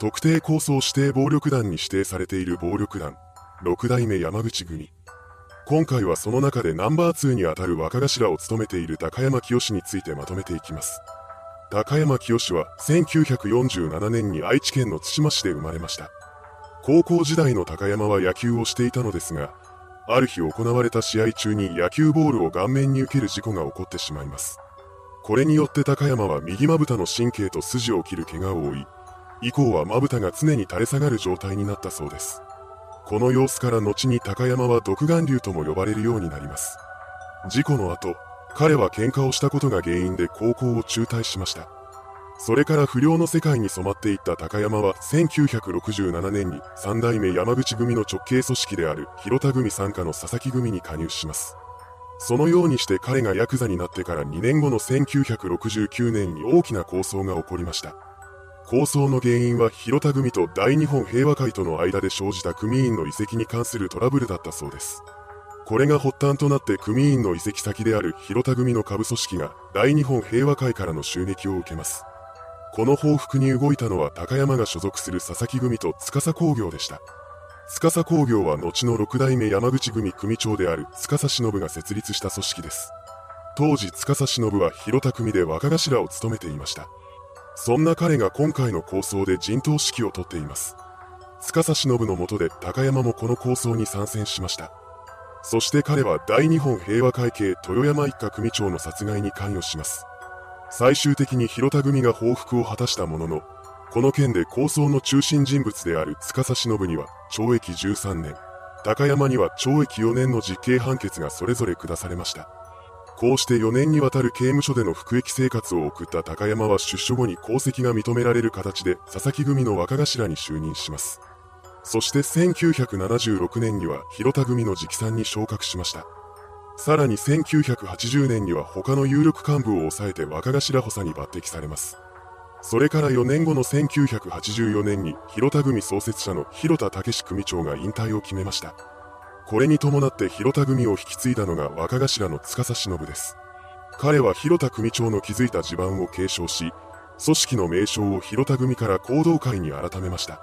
特定抗争指定暴力団に指定されている暴力団、六代目山口組。今回はその中でナンバー2にあたる若頭を務めている高山清についてまとめていきます。高山清は1947年に愛知県の津島市で生まれました。高校時代の高山は野球をしていたのですが、ある日行われた試合中に野球ボールを顔面に受ける事故が起こってしまいます。これによって高山は右まぶたの神経と筋を切る怪我を負い、以降はまぶたが常に垂れ下がる状態になったそうです。この様子から後に高山は独眼竜とも呼ばれるようになります。事故の後、彼は喧嘩をしたことが原因で高校を中退しました。それから不良の世界に染まっていった高山は1967年に三代目山口組の直系組織である広田組傘下の佐々木組に加入します。そのようにして彼がヤクザになってから2年後の1969年に大きな抗争が起こりました。抗争の原因は広田組と大日本平和会との間で生じた組員の移籍に関するトラブルだったそうです。これが発端となって組員の移籍先である広田組の下部組織が大日本平和会からの襲撃を受けます。この報復に動いたのは高山が所属する佐々木組と司工業でした。司工業は後の六代目山口組組長である司忍が設立した組織です。当時司忍は広田組で若頭を務めていました。そんな彼が今回の構想で陣頭指揮を執っています。司忍の下で高山もこの構想に参戦しました。そして彼は大日本平和会系豊山一家組長の殺害に関与します。最終的に広田組が報復を果たしたものの、この件で構想の中心人物である司忍には懲役13年、高山には懲役4年の実刑判決がそれぞれ下されました。こうして4年にわたる刑務所での服役生活を送った高山は出所後に功績が認められる形で佐々木組の若頭に就任します。そして1976年には広田組の直参に昇格しました。さらに1980年には他の有力幹部を抑えて若頭補佐に抜擢されます。それから4年後の1984年に広田組創設者の広田武史組長が引退を決めました。これに伴って広田組を引き継いだのが若頭の司忍です。彼は広田組長の築いた地盤を継承し、組織の名称を広田組から行動会に改めました。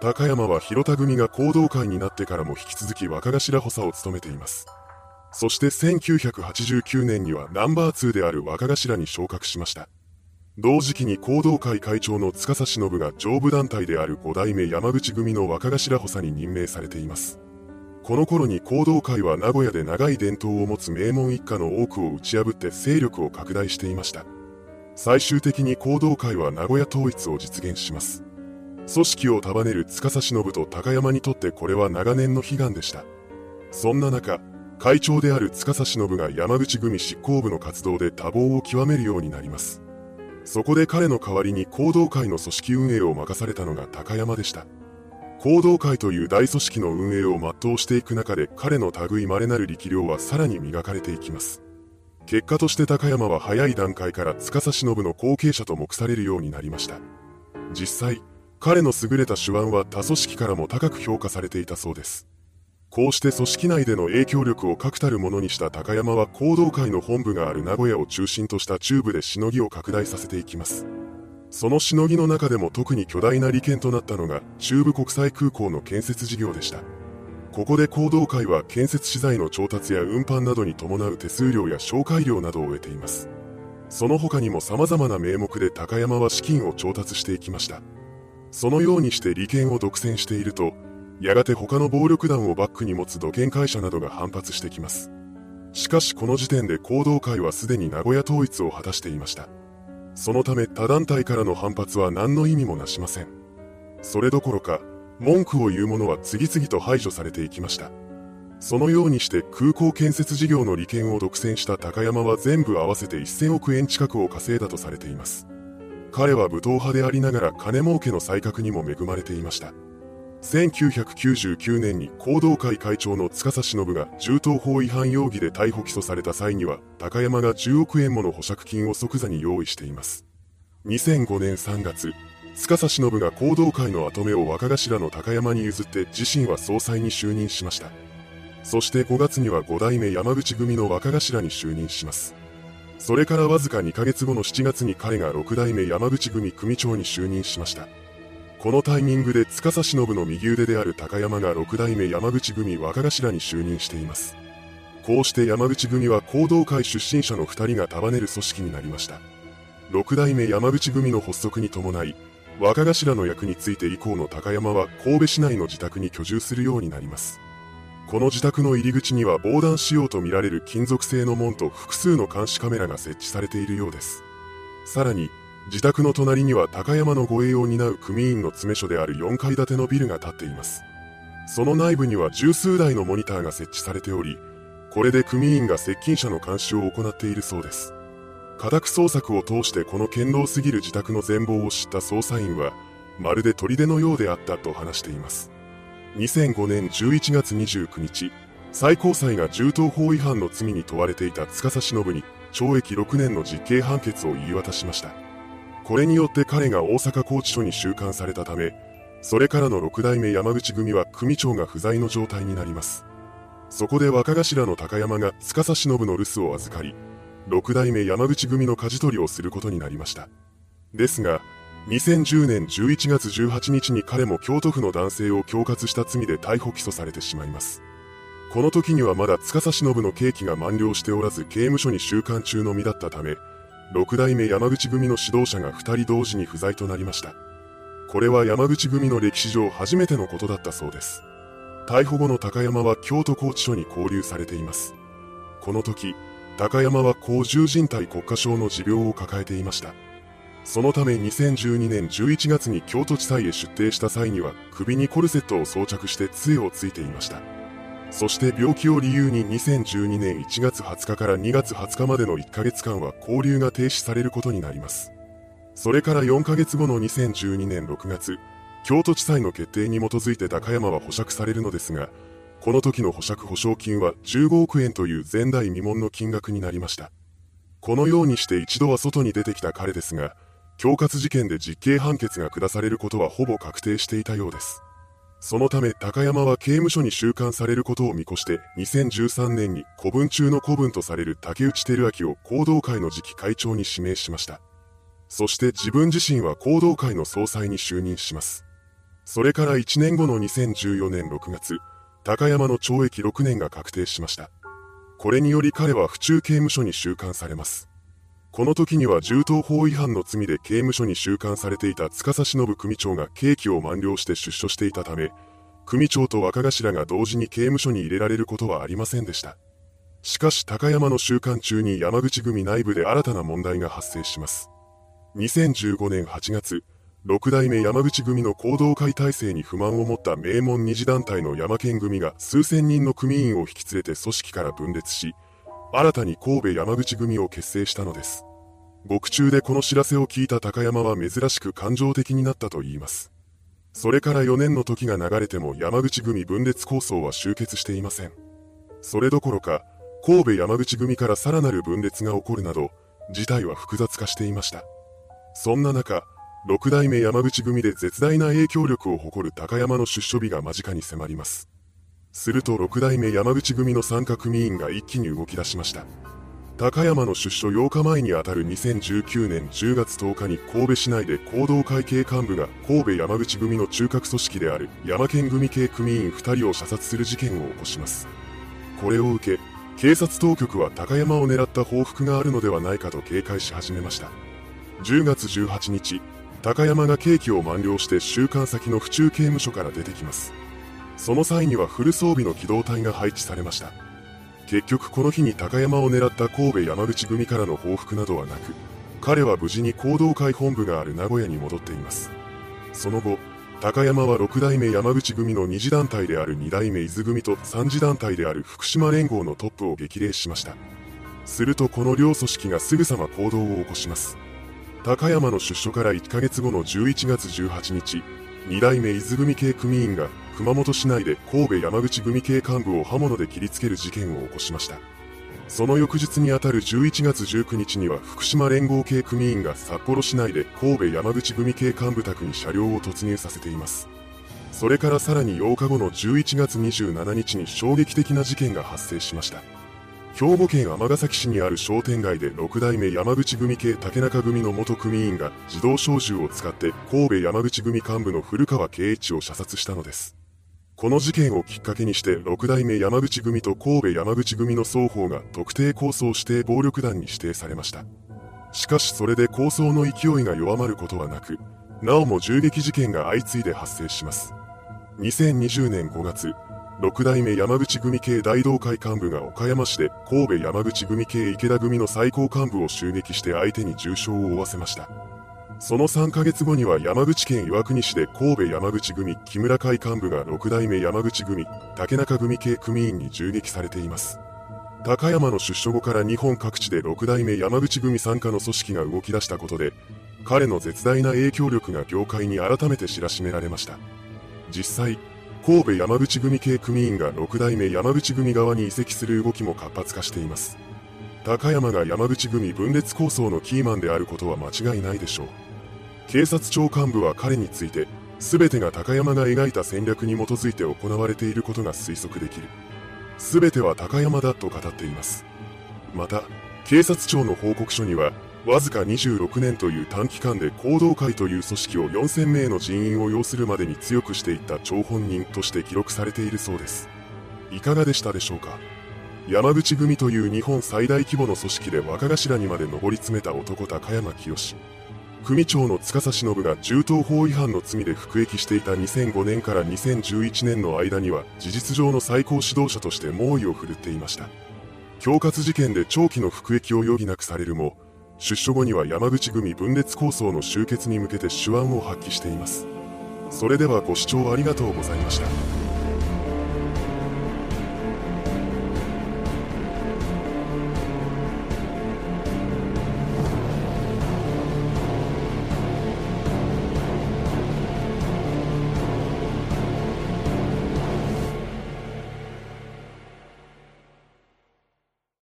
高山は広田組が行動会になってからも引き続き若頭補佐を務めています。そして1989年にはナンバー2である若頭に昇格しました。同時期に行動会会長の司忍が上部団体である5代目山口組の若頭補佐に任命されています。この頃に行動会は名古屋で長い伝統を持つ名門一家の多くを打ち破って勢力を拡大していました。最終的に行動会は名古屋統一を実現します。組織を束ねる司忍と高山にとってこれは長年の悲願でした。そんな中、会長である司忍が山口組執行部の活動で多忙を極めるようになります。そこで彼の代わりに行動会の組織運営を任されたのが高山でした。行動会という大組織の運営を全うしていく中で彼の類稀なる力量はさらに磨かれていきます。結果として高山は早い段階から司忍の後継者と目されるようになりました。実際、彼の優れた手腕は他組織からも高く評価されていたそうです。こうして組織内での影響力を確たるものにした高山は行動会の本部がある名古屋を中心とした中部でしのぎを拡大させていきます。そのしのぎの中でも特に巨大な利権となったのが中部国際空港の建設事業でした。ここで行動会は建設資材の調達や運搬などに伴う手数料や紹介料などを得ています。その他にも様々な名目で高山は資金を調達していきました。そのようにして利権を独占していると、やがて他の暴力団をバックに持つ土建会社などが反発してきます。しかしこの時点で行動会はすでに名古屋統一を果たしていました。そのため他団体からの反発は何の意味もなしません。それどころか、文句を言う者は次々と排除されていきました。そのようにして空港建設事業の利権を独占した高山は全部合わせて1000億円近くを稼いだとされています。彼は武闘派でありながら金儲けの才覚にも恵まれていました。1999年に行動会会長の司忍が銃刀法違反容疑で逮捕起訴された際には、高山が10億円もの保釈金を即座に用意しています。2005年3月、司忍が行動会の後目を若頭の高山に譲って自身は総裁に就任しました。そして5月には5代目山口組の若頭に就任します。それからわずか2ヶ月後の7月に彼が6代目山口組組長に就任しました。このタイミングで司忍の右腕である高山が六代目山口組若頭に就任しています。こうして山口組は行動会出身者の2人が束ねる組織になりました。六代目山口組の発足に伴い、若頭の役について以降の高山は神戸市内の自宅に居住するようになります。この自宅の入り口には防弾仕様とみられる金属製の門と複数の監視カメラが設置されているようです。さらに、自宅の隣には高山の護衛を担う組員の詰め所である4階建てのビルが建っています。その内部には十数台のモニターが設置されており、これで組員が接近者の監視を行っているそうです。家宅捜索を通してこの堅牢すぎる自宅の全貌を知った捜査員は、まるで砦のようであったと話しています。2005年11月29日、最高裁が銃刀法違反の罪に問われていた司忍に懲役6年の実刑判決を言い渡しました。これによって彼が大阪拘置所に収監されたため、それからの六代目山口組は組長が不在の状態になります。そこで若頭の高山が司忍の留守を預かり、六代目山口組の舵取りをすることになりました。ですが、2010年11月18日に彼も京都府の男性を恐喝した罪で逮捕起訴されてしまいます。この時にはまだ司忍の刑期が満了しておらず刑務所に収監中の身だったため、六代目山口組の指導者が2人同時に不在となりました。これは山口組の歴史上初めてのことだったそうです。逮捕後の高山は京都拘置所に拘留されています。この時、高山は高重人体国家症の持病を抱えていました。そのため2012年11月に京都地裁へ出廷した際には首にコルセットを装着して杖をついていました。そして病気を理由に2012年1月20日から2月20日までの1ヶ月間は交流が停止されることになります。それから4ヶ月後の2012年6月、京都地裁の決定に基づいて高山は保釈されるのですが、この時の保釈保証金は15億円という前代未聞の金額になりました。このようにして一度は外に出てきた彼ですが、恐喝事件で実刑判決が下されることはほぼ確定していたようです。そのため高山は刑務所に収監されることを見越して2013年に古文中の古文とされる竹内照明を行動会の次期会長に指名しました。そして自分自身は行動会の総裁に就任します。それから1年後の2014年6月、高山の懲役6年が確定しました。これにより彼は府中刑務所に収監されます。この時には銃刀法違反の罪で刑務所に収監されていた司忍組長が刑期を満了して出所していたため、組長と若頭が同時に刑務所に入れられることはありませんでした。しかし高山の収監中に山口組内部で新たな問題が発生します。2015年8月、六代目山口組の行動会体制に不満を持った名門二次団体の山県組が数千人の組員を引き連れて組織から分裂し、新たに神戸山口組を結成したのです。獄中でこの知らせを聞いた高山は珍しく感情的になったと言います。それから4年の時が流れても山口組分裂構想は終結していません。それどころか、神戸山口組からさらなる分裂が起こるなど、事態は複雑化していました。そんな中、六代目山口組で絶大な影響力を誇る高山の出所日が間近に迫ります。すると六代目山口組の参加組員が一気に動き出しました。高山の出所8日前にあたる2019年10月10日に神戸市内で行動会計幹部が神戸山口組の中核組織である山県組系組員2人を射殺する事件を起こします。これを受け、警察当局は高山を狙った報復があるのではないかと警戒し始めました。10月18日、高山が刑期を満了して収監先の府中刑務所から出てきます。その際にはフル装備の機動隊が配置されました。結局この日に高山を狙った神戸山口組からの報復などはなく、彼は無事に行動会本部がある名古屋に戻っています。その後、高山は6代目山口組の2次団体である2代目伊豆組と3次団体である福島連合のトップを激励しました。するとこの両組織がすぐさま行動を起こします。高山の出所から1ヶ月後の11月18日、2代目伊豆組系組員が熊本市内で神戸山口組系幹部を刃物で切りつける事件を起こしました。その翌日にあたる11月19日には福島連合系組員が札幌市内で神戸山口組系幹部宅に車両を突入させています。それからさらに8日後の11月27日に衝撃的な事件が発生しました。兵庫県尼崎市にある商店街で6代目山口組系竹中組の元組員が自動小銃を使って神戸山口組幹部の古川圭一を射殺したのです。この事件をきっかけにして6代目山口組と神戸山口組の双方が特定抗争指定暴力団に指定されました。しかしそれで抗争の勢いが弱まることはなく、なおも銃撃事件が相次いで発生します。2020年5月、6代目山口組系大同会幹部が岡山市で神戸山口組系池田組の最高幹部を襲撃して相手に重傷を負わせました。その3ヶ月後には山口県岩国市で神戸山口組木村会幹部が6代目山口組竹中組系組員に銃撃されています。高山の出所後から日本各地で6代目山口組参加の組織が動き出したことで、彼の絶大な影響力が業界に改めて知らしめられました。実際、神戸山口組系組員が6代目山口組側に移籍する動きも活発化しています。高山が山口組分裂構想のキーマンであることは間違いないでしょう。警察庁幹部は彼について、全てが高山が描いた戦略に基づいて行われていることが推測できる。全ては高山だと語っています。また、警察庁の報告書には、わずか26年という短期間で行動会という組織を4000名の人員を要するまでに強くしていった張本人として記録されているそうです。いかがでしたでしょうか？山口組という日本最大規模の組織で若頭にまで上り詰めた男高山清。組長の司忍が銃刀法違反の罪で服役していた2005年から2011年の間には事実上の最高指導者として猛威を振るっていました。恐喝事件で長期の服役を余儀なくされるも、出所後には山口組分裂構想の終結に向けて手腕を発揮しています。それではご視聴ありがとうございました。